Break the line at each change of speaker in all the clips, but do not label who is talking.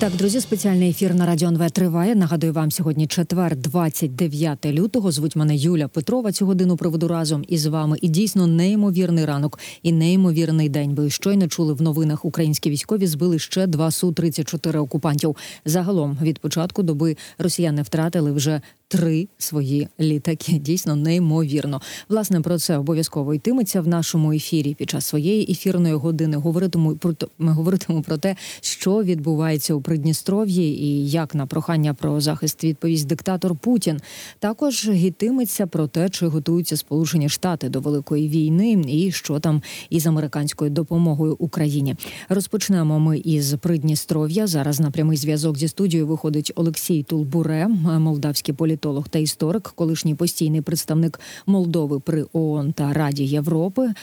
Так, друзі, спеціальний ефір на Радіо НВ триває. Нагадую вам сьогодні четвер, 29 лютого. Звуть мене Юля Петрова. Цю годину проведу разом із вами. І дійсно неймовірний ранок і неймовірний день. Ви щойно чули в новинах українські військові збили ще два су 34 окупантів. Загалом від початку доби росіяни втратили вже три свої літаки. Дійсно неймовірно. Власне про це обов'язково йтиметься в нашому ефірі. Під час своєї ефірної години говоритиму про ми говоритимемо про те, що відбувається у Придністров'ї і як на прохання про захист відповість диктатор Путін. Також гітиметься про те, чи готуються Сполучені Штати до великої війни, і що там із американською допомогою Україні. Розпочнемо ми із Придністров'я. Зараз на прямий зв'язок зі студією виходить Олексій Тулбуре, молдавський політолог та історик, колишній постійний представник Молдови при ООН та Раді Європи.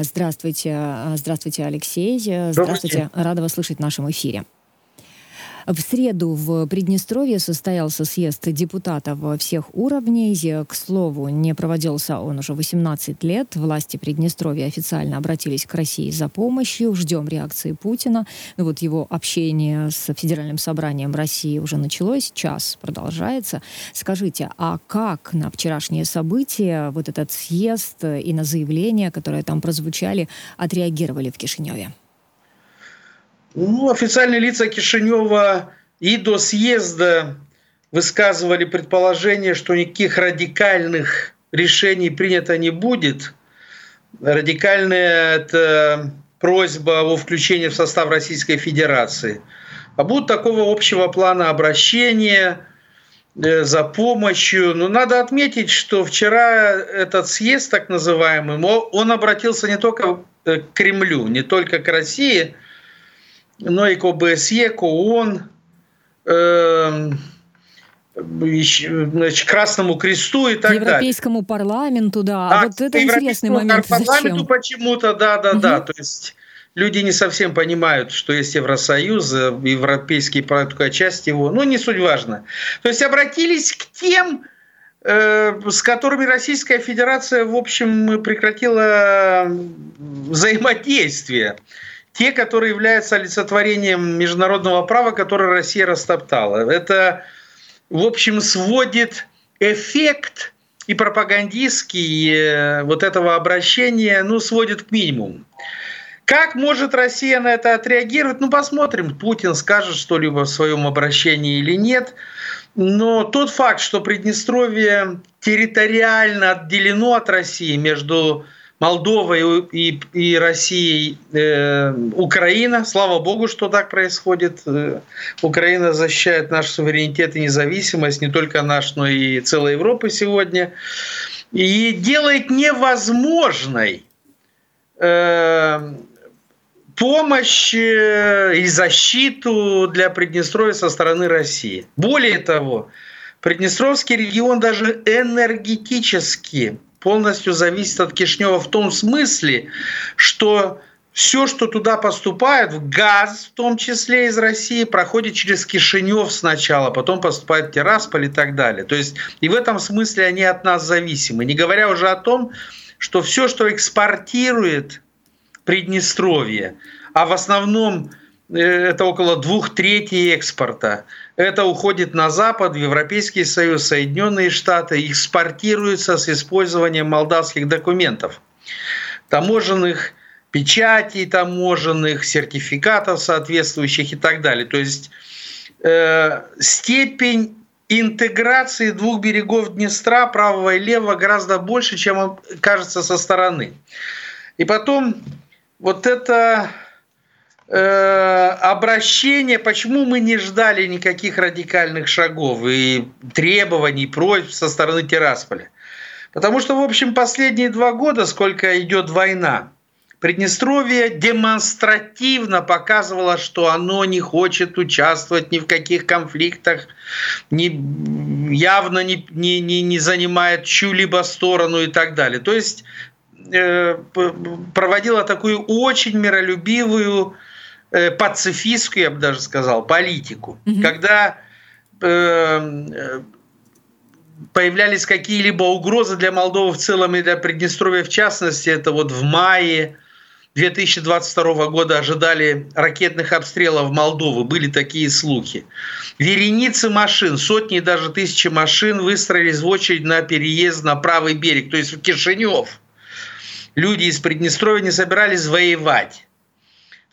Здравствуйте, здравствуйте, Олексій. Здравствуйте, рада вас слышать в нашем эфире. В среду в Приднестровье состоялся съезд депутатов всех уровней. К слову, не проводился он уже 18 лет. Власти Приднестровья официально обратились к России за помощью. Ждем реакции Путина. Ну, вот его общение с Федеральным собранием России уже началось. Час продолжается. Скажите, а как на вчерашние события вот этот съезд и на заявления, которые там прозвучали, отреагировали в Кишиневе?
Ну, официальные лица Кишинева и до съезда высказывали предположение, что никаких радикальных решений принято не будет. Радикальная – это просьба о включении в состав Российской Федерации. А будут такого общего плана обращения э, за помощью. Но надо отметить, что вчера этот съезд, так называемый, он обратился не только к Кремлю, не только к России – но и к ОБСЕ, к ООН, э, значит, Красному Кресту и так
Европейскому далее. Европейскому парламенту, да.
А, вот это интересный момент. парламенту Зачем? почему-то, да, да, угу. да. То есть люди не совсем понимают, что есть Евросоюз, европейский парламент, такая часть его. Ну, не суть важно. То есть обратились к тем, э, с которыми Российская Федерация, в общем, прекратила взаимодействие те, которые являются олицетворением международного права, которое Россия растоптала. Это, в общем, сводит эффект и пропагандистский э, вот этого обращения, ну, сводит к минимуму. Как может Россия на это отреагировать? Ну, посмотрим, Путин скажет что-либо в своем обращении или нет. Но тот факт, что Приднестровье территориально отделено от России между Молдовой и, и Россией э, Украина. Слава богу, что так происходит. Э, Украина защищает наш суверенитет и независимость, не только наш, но и целой Европы сегодня. И делает невозможной э, помощь э, и защиту для Приднестровья со стороны России. Более того, Приднестровский регион даже энергетически полностью зависит от Кишнева в том смысле, что все, что туда поступает, газ в том числе из России, проходит через Кишинев сначала, потом поступает в Тирасполь и так далее. То есть и в этом смысле они от нас зависимы. Не говоря уже о том, что все, что экспортирует Приднестровье, а в основном это около двух третей экспорта, это уходит на Запад, в Европейский Союз, Соединенные Штаты, экспортируется с использованием молдавских документов, таможенных печатей таможенных, сертификатов соответствующих и так далее. То есть э, степень интеграции двух берегов Днестра, правого и левого, гораздо больше, чем кажется со стороны. И потом вот это Э, обращение, почему мы не ждали никаких радикальных шагов и требований, просьб со стороны Тирасполя. Потому что, в общем, последние два года, сколько идет война, Приднестровье демонстративно показывало, что оно не хочет участвовать ни в каких конфликтах, ни, явно не, не, не, не занимает чью-либо сторону и так далее. То есть э, проводила такую очень миролюбивую Э, пацифистскую, я бы даже сказал, политику. Угу. Когда э, появлялись какие-либо угрозы для Молдовы в целом и для Приднестровья в частности, это вот в мае 2022 года ожидали ракетных обстрелов Молдовы. Были такие слухи. Вереницы машин, сотни даже тысячи машин выстроились в очередь на переезд на правый берег, то есть в Кишинев. Люди из Приднестровья не собирались воевать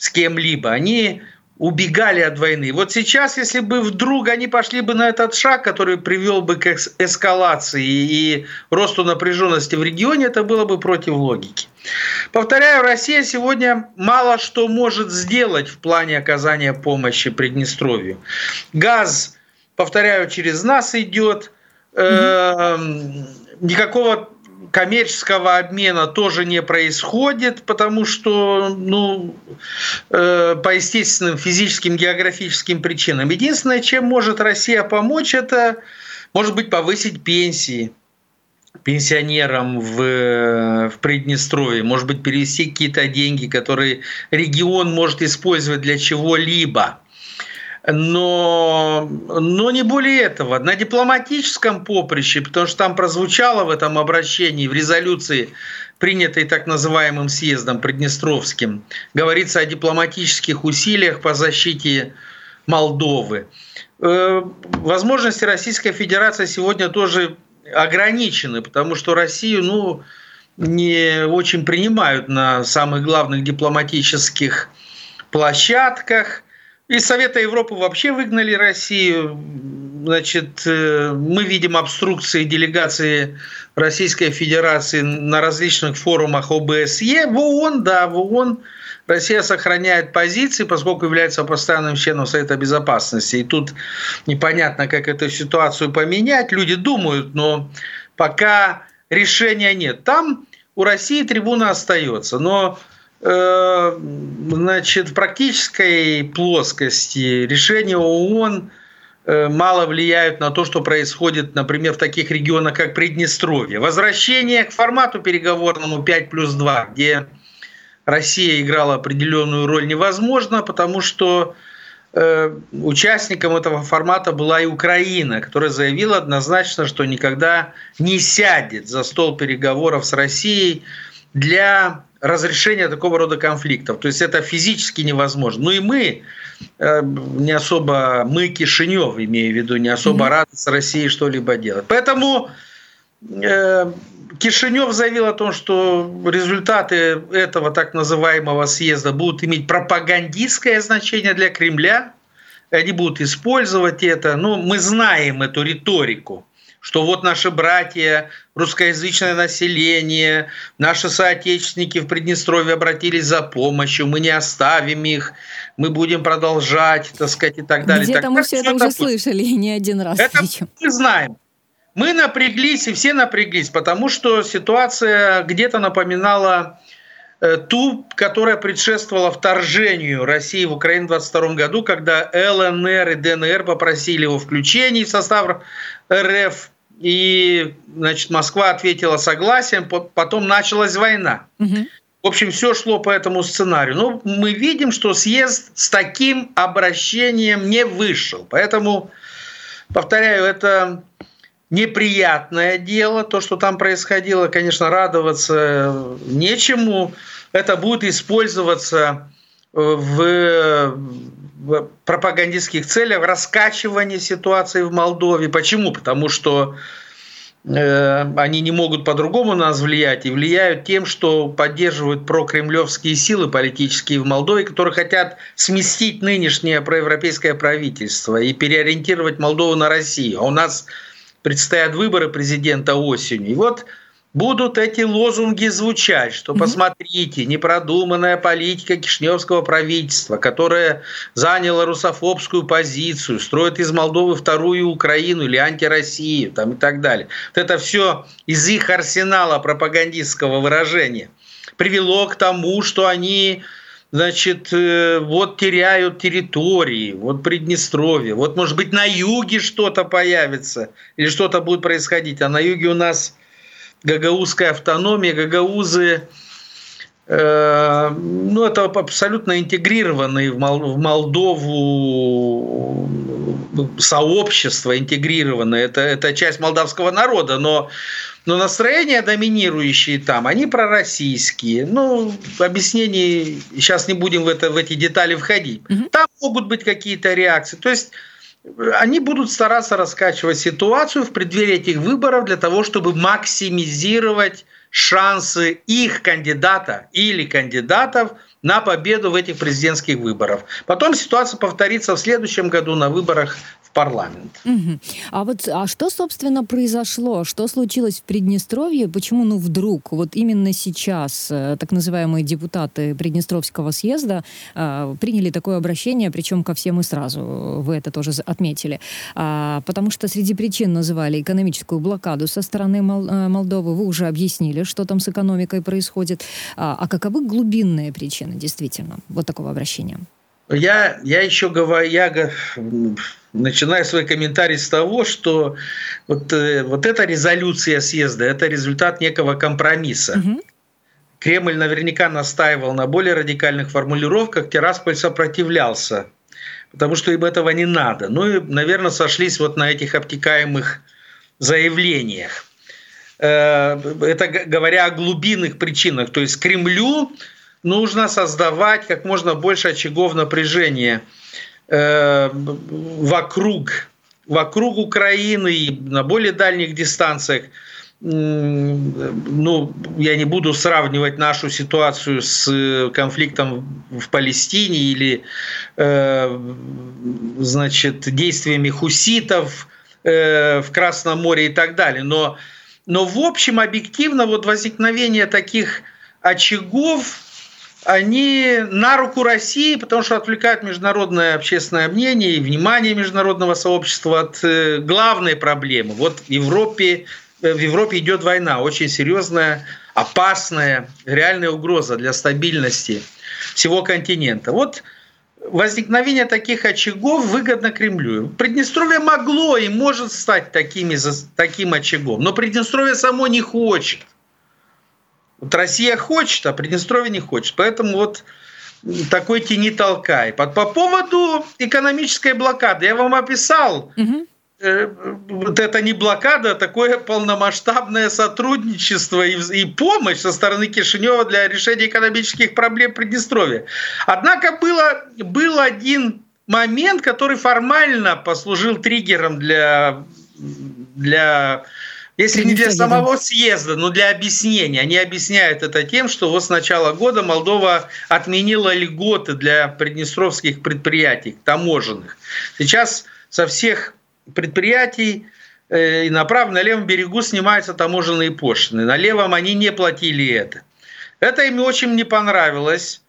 с кем-либо. Они убегали от войны. Вот сейчас, если бы вдруг они пошли бы на этот шаг, который привел бы к эскалации и росту напряженности в регионе, это было бы против логики. Повторяю, Россия сегодня мало что может сделать в плане оказания помощи Приднестровью. Газ, повторяю, через нас идет. Эм, никакого коммерческого обмена тоже не происходит, потому что ну, э, по естественным физическим, географическим причинам. Единственное, чем может Россия помочь, это, может быть, повысить пенсии пенсионерам в, в Приднестровье, может быть, перевести какие-то деньги, которые регион может использовать для чего-либо но, но не более этого. На дипломатическом поприще, потому что там прозвучало в этом обращении, в резолюции, принятой так называемым съездом Приднестровским, говорится о дипломатических усилиях по защите Молдовы. Э, возможности Российской Федерации сегодня тоже ограничены, потому что Россию, ну, не очень принимают на самых главных дипломатических площадках – из Совета Европы вообще выгнали Россию. Значит, э, мы видим обструкции делегации Российской Федерации на различных форумах ОБСЕ. В ООН, да, в ООН Россия сохраняет позиции, поскольку является постоянным членом Совета Безопасности. И тут непонятно, как эту ситуацию поменять. Люди думают, но пока решения нет. Там у России трибуна остается. Но значит, в практической плоскости решения ООН э, мало влияют на то, что происходит, например, в таких регионах, как Приднестровье. Возвращение к формату переговорному 5 плюс 2, где Россия играла определенную роль, невозможно, потому что э, участником этого формата была и Украина, которая заявила однозначно, что никогда не сядет за стол переговоров с Россией для разрешения такого рода конфликтов. То есть это физически невозможно. Ну и мы э, не особо, мы Кишинев, имею в виду, не особо mm-hmm. рады с Россией что-либо делать. Поэтому э, Кишинев заявил о том, что результаты этого так называемого съезда будут иметь пропагандистское значение для Кремля. Они будут использовать это. Ну, мы знаем эту риторику что вот наши братья, русскоязычное население, наши соотечественники в Приднестровье обратились за помощью, мы не оставим их, мы будем продолжать, так сказать, и так далее.
Где-то мы все это уже слышали не один раз.
Это мы знаем. Мы напряглись, и все напряглись, потому что ситуация где-то напоминала э, ту, которая предшествовала вторжению России в Украину в 22 году, когда ЛНР и ДНР попросили о включении в состав РФ и значит, Москва ответила согласием, потом началась война. Угу. В общем, все шло по этому сценарию. Но мы видим, что съезд с таким обращением не вышел. Поэтому, повторяю, это неприятное дело, то, что там происходило. Конечно, радоваться нечему. Это будет использоваться в в пропагандистских целях раскачивание ситуации в Молдове. Почему? Потому что э, они не могут по-другому нас влиять и влияют тем, что поддерживают прокремлевские силы политические в Молдове, которые хотят сместить нынешнее проевропейское правительство и переориентировать Молдову на Россию. А у нас предстоят выборы президента осенью. И вот будут эти лозунги звучать, что посмотрите, непродуманная политика кишневского правительства, которое заняло русофобскую позицию, строит из Молдовы вторую Украину или антироссию там, и так далее. Вот это все из их арсенала пропагандистского выражения привело к тому, что они значит, э, вот теряют территории, вот Приднестровье, вот, может быть, на юге что-то появится или что-то будет происходить, а на юге у нас гагаузская автономия, гагаузы Э, ну, это абсолютно интегрированный в Молдову сообщество, интегрированное. Это, это часть молдавского народа, но, но настроения доминирующие там, они пророссийские. Ну, объяснений, сейчас не будем в, это, в эти детали входить. Угу. Там могут быть какие-то реакции. То есть они будут стараться раскачивать ситуацию в преддверии этих выборов для того, чтобы максимизировать шансы их кандидата или кандидатов на победу в этих президентских выборах. Потом ситуация повторится в следующем году на выборах парламент.
Угу. А вот а что, собственно, произошло? Что случилось в Приднестровье? Почему, ну, вдруг, вот именно сейчас э, так называемые депутаты Приднестровского съезда э, приняли такое обращение, причем ко всем и сразу, вы это тоже отметили. А, потому что среди причин называли экономическую блокаду со стороны Мол, э, Молдовы. Вы уже объяснили, что там с экономикой происходит. А, а каковы глубинные причины, действительно, вот такого обращения?
Я, я еще говорю, я начинаю свой комментарий с того, что вот, э, вот эта резолюция съезда – это результат некого компромисса. Угу. Кремль наверняка настаивал на более радикальных формулировках, Тирасполь сопротивлялся, потому что им этого не надо. Ну и, наверное, сошлись вот на этих обтекаемых заявлениях. Э, это говоря о глубинных причинах. То есть Кремлю нужно создавать как можно больше очагов напряжения э, вокруг, вокруг Украины и на более дальних дистанциях. Ну, я не буду сравнивать нашу ситуацию с конфликтом в Палестине или, э, значит, действиями хуситов э, в Красном море и так далее. Но, но в общем, объективно, вот возникновение таких очагов они на руку России, потому что отвлекают международное общественное мнение и внимание международного сообщества от э, главной проблемы. Вот в Европе, э, в Европе идет война, очень серьезная, опасная, реальная угроза для стабильности всего континента. Вот возникновение таких очагов выгодно Кремлю. Приднестровье могло и может стать такими, таким очагом, но Приднестровье само не хочет. Вот Россия хочет, а Приднестровье не хочет. Поэтому вот такой тени толкай. По, по поводу экономической блокады я вам описал. Угу. Вот это не блокада, а такое полномасштабное сотрудничество и, и помощь со стороны Кишинева для решения экономических проблем Приднестровья. Однако было, был один момент, который формально послужил триггером для, для если не для самого съезда, но для объяснения. Они объясняют это тем, что вот с начала года Молдова отменила льготы для приднестровских предприятий, таможенных. Сейчас со всех предприятий э, и направо, на левом берегу снимаются таможенные пошлины. На левом они не платили это. Это им очень не понравилось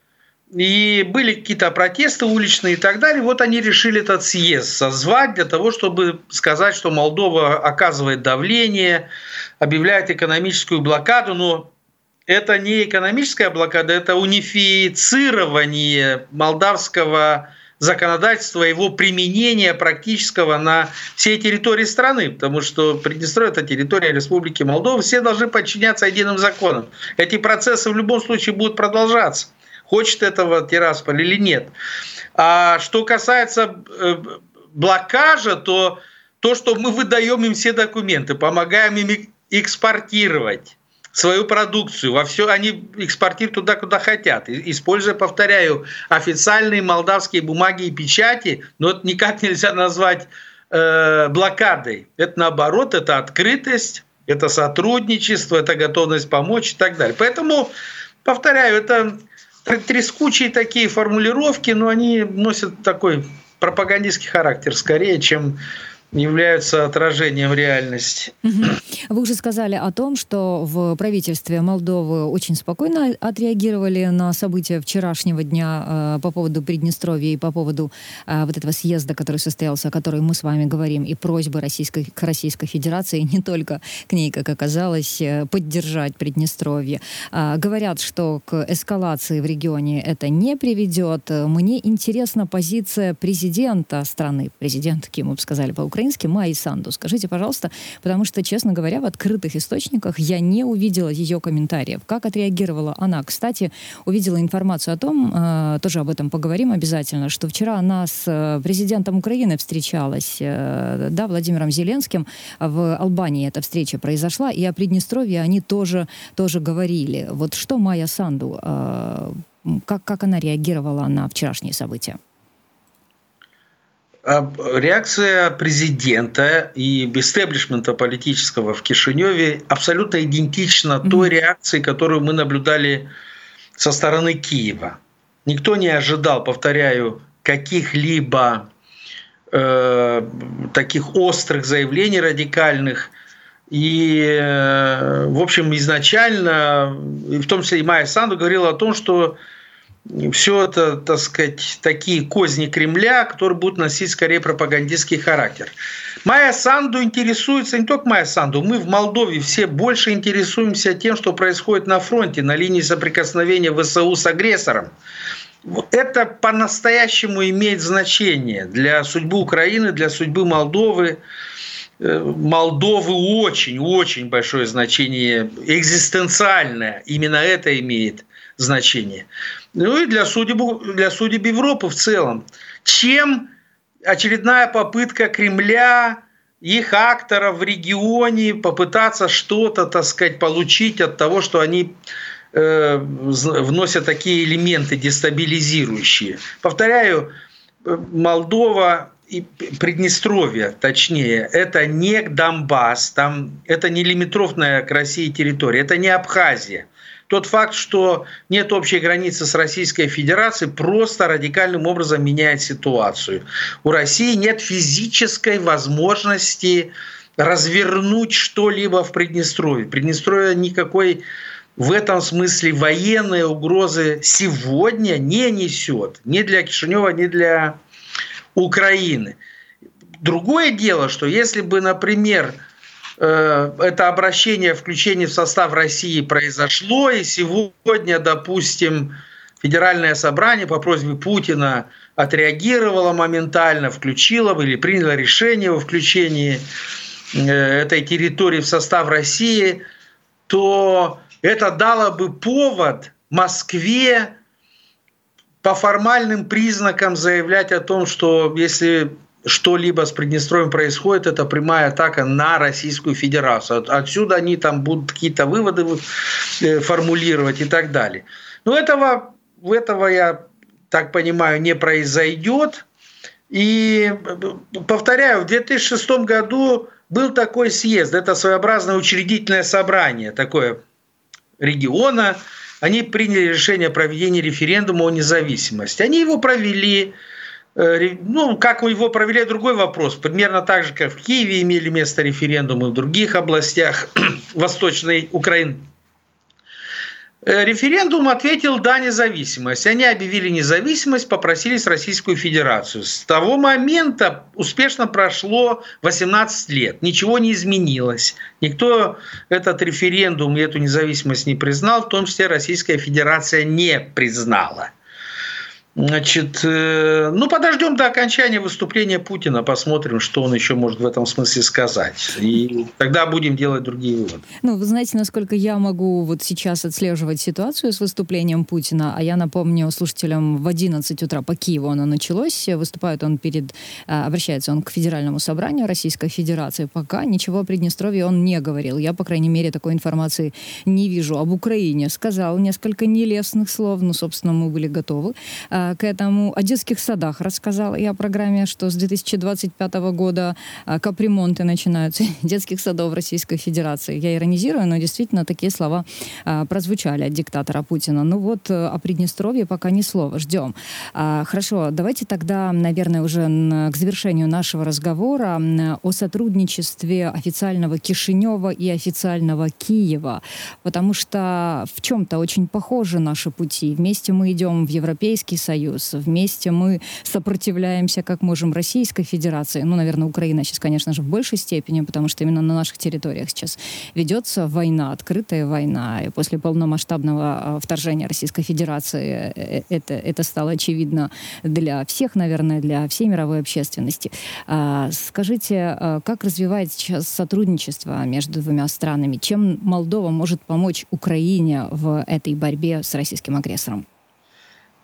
и были какие-то протесты уличные и так далее. Вот они решили этот съезд созвать для того, чтобы сказать, что Молдова оказывает давление, объявляет экономическую блокаду, но это не экономическая блокада, это унифицирование молдавского законодательства, его применения практического на всей территории страны, потому что Приднестровье – это территория Республики Молдова, все должны подчиняться единым законам. Эти процессы в любом случае будут продолжаться хочет этого Тирасполь или нет. А что касается э, блокажа, то то, что мы выдаем им все документы, помогаем им экспортировать свою продукцию, во все они экспортируют туда, куда хотят, используя, повторяю, официальные молдавские бумаги и печати, но это никак нельзя назвать э, блокадой. Это наоборот, это открытость, это сотрудничество, это готовность помочь и так далее. Поэтому, повторяю, это трескучие такие формулировки, но они носят такой пропагандистский характер скорее, чем являются отражением реальности.
Вы уже сказали о том, что в правительстве Молдовы очень спокойно отреагировали на события вчерашнего дня э, по поводу Приднестровья и по поводу э, вот этого съезда, который состоялся, о котором мы с вами говорим, и просьбы Российской, к Российской Федерации, не только к ней, как оказалось, э, поддержать Приднестровье. Э, говорят, что к эскалации в регионе это не приведет. Мне интересна позиция президента страны, президента, кем сказали по-украински, по-украински Майи Санду. Скажите, пожалуйста, потому что, честно говоря, в открытых источниках я не увидела ее комментариев. Как отреагировала она? Кстати, увидела информацию о том, э, тоже об этом поговорим обязательно, что вчера она с э, президентом Украины встречалась, э, да, Владимиром Зеленским. В Албании эта встреча произошла, и о Приднестровье они тоже, тоже говорили. Вот что Майя Санду, как, как она реагировала на вчерашние события?
А, реакция президента и истеблишмента политического в Кишиневе абсолютно идентична mm-hmm. той реакции, которую мы наблюдали со стороны Киева. Никто не ожидал, повторяю, каких-либо э, таких острых заявлений радикальных. И, э, в общем, изначально, в том числе и Майя Санду говорила о том, что все это, так сказать, такие козни Кремля, которые будут носить скорее пропагандистский характер. Майя Санду интересуется, не только Майя Санду, мы в Молдове все больше интересуемся тем, что происходит на фронте, на линии соприкосновения ВСУ с агрессором. Это по-настоящему имеет значение для судьбы Украины, для судьбы Молдовы. Э, Молдовы очень-очень большое значение, экзистенциальное. Именно это имеет значение. Ну и для судеб, для судеб Европы в целом. Чем очередная попытка Кремля, их акторов в регионе попытаться что-то, так сказать, получить от того, что они э, вносят такие элементы дестабилизирующие. Повторяю, э, Молдова и Приднестровье, точнее, это не Донбасс, там, это не лимитровная к России территория, это не Абхазия тот факт, что нет общей границы с Российской Федерацией, просто радикальным образом меняет ситуацию. У России нет физической возможности развернуть что-либо в Приднестровье. Приднестровье никакой в этом смысле военной угрозы сегодня не несет. Ни для Кишинева, ни для Украины. Другое дело, что если бы, например, это обращение, включение в состав России произошло, и сегодня, допустим, Федеральное собрание по просьбе Путина отреагировало моментально, включило или приняло решение о включении э, этой территории в состав России, то это дало бы повод Москве по формальным признакам заявлять о том, что если что-либо с Приднестровьем происходит, это прямая атака на Российскую Федерацию. Отсюда они там будут какие-то выводы э, формулировать и так далее. Но этого, этого я так понимаю, не произойдет. И повторяю, в 2006 году был такой съезд, это своеобразное учредительное собрание, такое региона. Они приняли решение о проведении референдума о независимости. Они его провели, Э, ну, как его провели, другой вопрос. Примерно так же, как в Киеве имели место референдумы в других областях Восточной Украины. Э, референдум ответил «да» независимость. Они объявили независимость, попросились Российскую Федерацию. С того момента успешно прошло 18 лет. Ничего не изменилось. Никто этот референдум и эту независимость не признал, в том числе Российская Федерация не признала. Значит, э, ну подождем до окончания выступления Путина, посмотрим, что он еще может в этом смысле сказать. И тогда будем делать другие выводы.
Ну, вы знаете, насколько я могу вот сейчас отслеживать ситуацию с выступлением Путина, а я напомню слушателям, в 11 утра по Киеву оно началось, выступает он перед, э, обращается он к Федеральному собранию Российской Федерации, пока ничего о Приднестровье он не говорил. Я, по крайней мере, такой информации не вижу. Об Украине сказал несколько нелестных слов, ну, собственно, мы были готовы а, к этому. О детских садах рассказала я о программе, что с 2025 года а, капремонты начинаются детских садов Российской Федерации. Я иронизирую, но действительно такие слова а, прозвучали от диктатора Путина. Ну вот э, о Приднестровье пока ни слова. Ждем. Хорошо, давайте тогда, наверное, уже к завершению нашего разговора о сотрудничестве официального Кишинева и официального Киева. Потому что в чем-то очень похожи наши пути. Вместе мы идем в Европейский Союз, Союз. Вместе мы сопротивляемся как можем Российской Федерации. Ну, наверное, Украина сейчас, конечно же, в большей степени, потому что именно на наших территориях сейчас ведется война, открытая война. И после полномасштабного вторжения Российской Федерации это, это стало очевидно для всех, наверное, для всей мировой общественности. Скажите, как развивается сейчас сотрудничество между двумя странами? Чем Молдова может помочь Украине в этой борьбе с российским агрессором?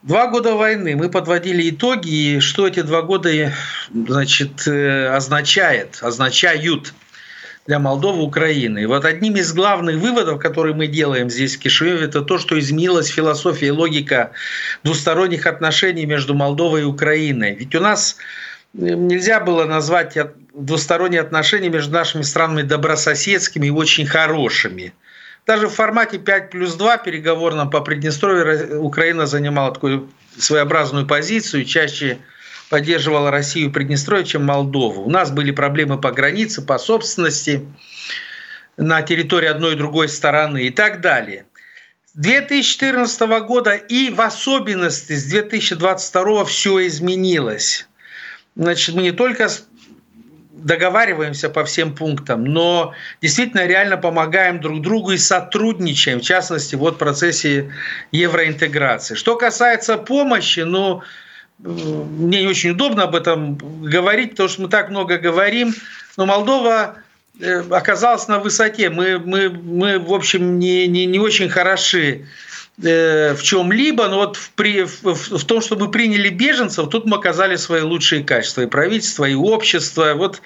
Два года войны. Мы подводили итоги, и что эти два года значит, э, означает, означают для Молдовы, Украины. Вот одним из главных выводов, которые мы делаем здесь в Кишиневе, это то, что изменилась философия и логика двусторонних отношений между Молдовой и Украиной. Ведь у нас э, нельзя было назвать двусторонние отношения между нашими странами добрососедскими и очень хорошими. Даже в формате 5 плюс 2 переговорном по Приднестровью Украина занимала такую своеобразную позицию, чаще поддерживала Россию и Приднестровье, чем Молдову. У нас были проблемы по границе, по собственности на территории одной и другой стороны и так далее. С 2014 года и в особенности с 2022 все изменилось. Значит, мы не только договариваемся по всем пунктам, но действительно реально помогаем друг другу и сотрудничаем, в частности, вот в процессе евроинтеграции. Что касается помощи, ну, мне не очень удобно об этом говорить, потому что мы так много говорим, но Молдова э, оказалась на высоте. Мы, мы, мы в общем, не, не, не очень хороши Э, в чем-либо, но вот в, при, в, в том, что мы приняли беженцев, тут мы оказали свои лучшие качества. И правительство, и общество. Вот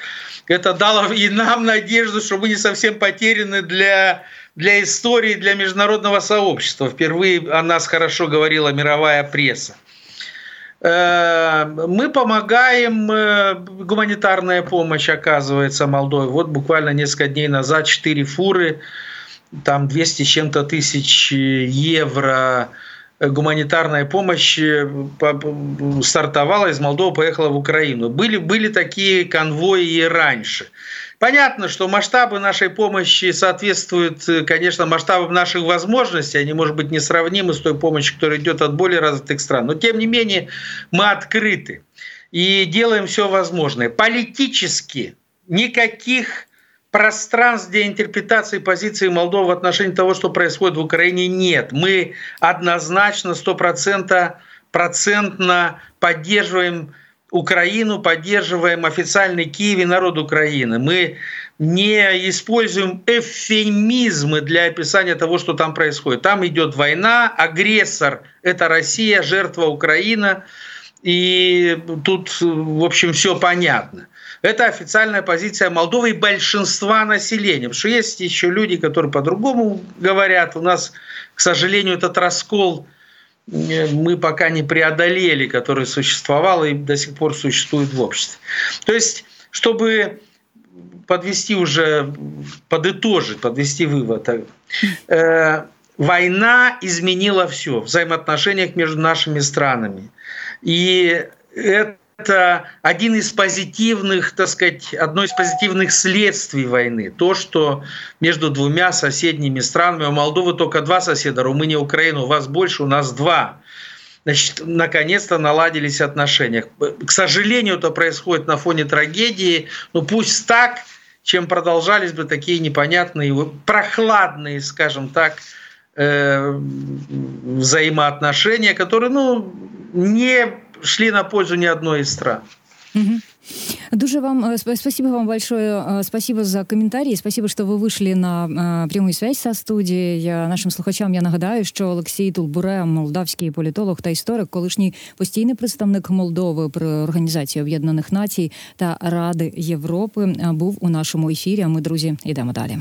это дало и нам надежду, что мы не совсем потеряны для, для истории, для международного сообщества. Впервые о нас хорошо говорила мировая пресса. Э, мы помогаем, э, гуманитарная помощь оказывается Молдове. Вот буквально несколько дней назад четыре фуры там 200 с чем-то тысяч евро гуманитарная помощь э, стартовала из Молдовы, поехала в Украину. Были, были такие конвои и раньше. Понятно, что масштабы нашей помощи соответствуют, э, конечно, масштабам наших возможностей. Они, может быть, несравнимы с той помощью, которая идет от более развитых стран. Но, тем не менее, мы открыты и делаем все возможное. Политически никаких пространств для интерпретации позиции Молдовы в отношении того, что происходит в Украине, нет. Мы однозначно, стопроцентно процентно поддерживаем Украину, поддерживаем официальный Киев и народ Украины. Мы не используем эвфемизмы для описания того, что там происходит. Там идет война, агрессор – это Россия, жертва Украина. И тут, в общем, все понятно. Это официальная позиция Молдовы и большинства населения. Потому что есть еще люди, которые по-другому говорят. У нас, к сожалению, этот раскол э, мы пока не преодолели, который существовал и до сих пор существует в обществе. То есть, чтобы подвести уже, подытожить, подвести вывод, э, война изменила все в взаимоотношениях между нашими странами. И это это один из позитивных, так сказать, одно из позитивных следствий войны. То, что между двумя соседними странами, у Молдовы только два соседа, Румыния, Украина, у вас больше, у нас два. Значит, наконец-то наладились отношения. К сожалению, это происходит на фоне трагедии, но пусть так, чем продолжались бы такие непонятные, прохладные, скажем так, э, взаимоотношения, которые ну, не шли на пользу ни одной из стран.
Дуже вам э, спасибо вам большое, э, спасибо за коментарі. Спасибо, що ви вийшли на э, пряму связь со студії. Я нашим слухачам я нагадаю, що Олексій Тулбуре, молдавський політолог та історик, колишній постійний представник Молдови при організації Об'єднаних Націй та Ради Європи, був у нашому ефірі. А ми, друзі, йдемо далі.